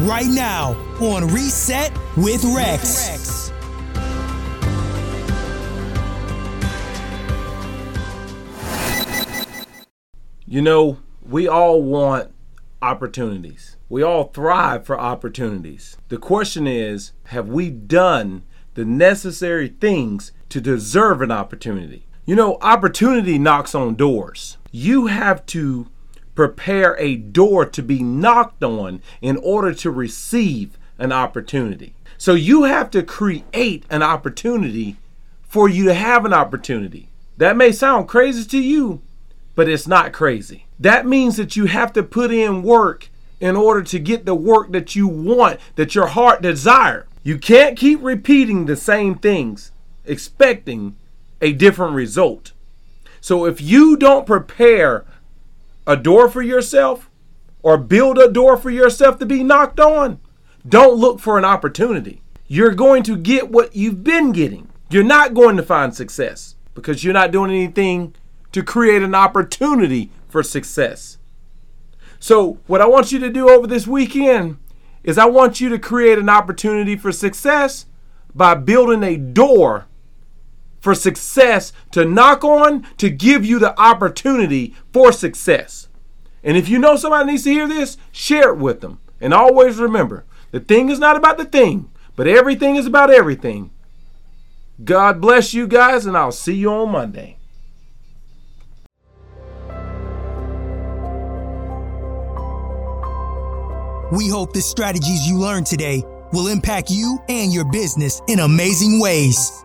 right now on Reset with Rex. You know, we all want opportunities. We all thrive for opportunities. The question is have we done the necessary things to deserve an opportunity? You know, opportunity knocks on doors. You have to prepare a door to be knocked on in order to receive an opportunity. So you have to create an opportunity for you to have an opportunity. That may sound crazy to you, but it's not crazy. That means that you have to put in work in order to get the work that you want, that your heart desire. You can't keep repeating the same things expecting a different result. So if you don't prepare a door for yourself or build a door for yourself to be knocked on, don't look for an opportunity. You're going to get what you've been getting. You're not going to find success because you're not doing anything to create an opportunity for success. So, what I want you to do over this weekend is I want you to create an opportunity for success by building a door for success to knock on to give you the opportunity for success. And if you know somebody needs to hear this, share it with them. And always remember the thing is not about the thing, but everything is about everything. God bless you guys, and I'll see you on Monday. We hope the strategies you learned today will impact you and your business in amazing ways.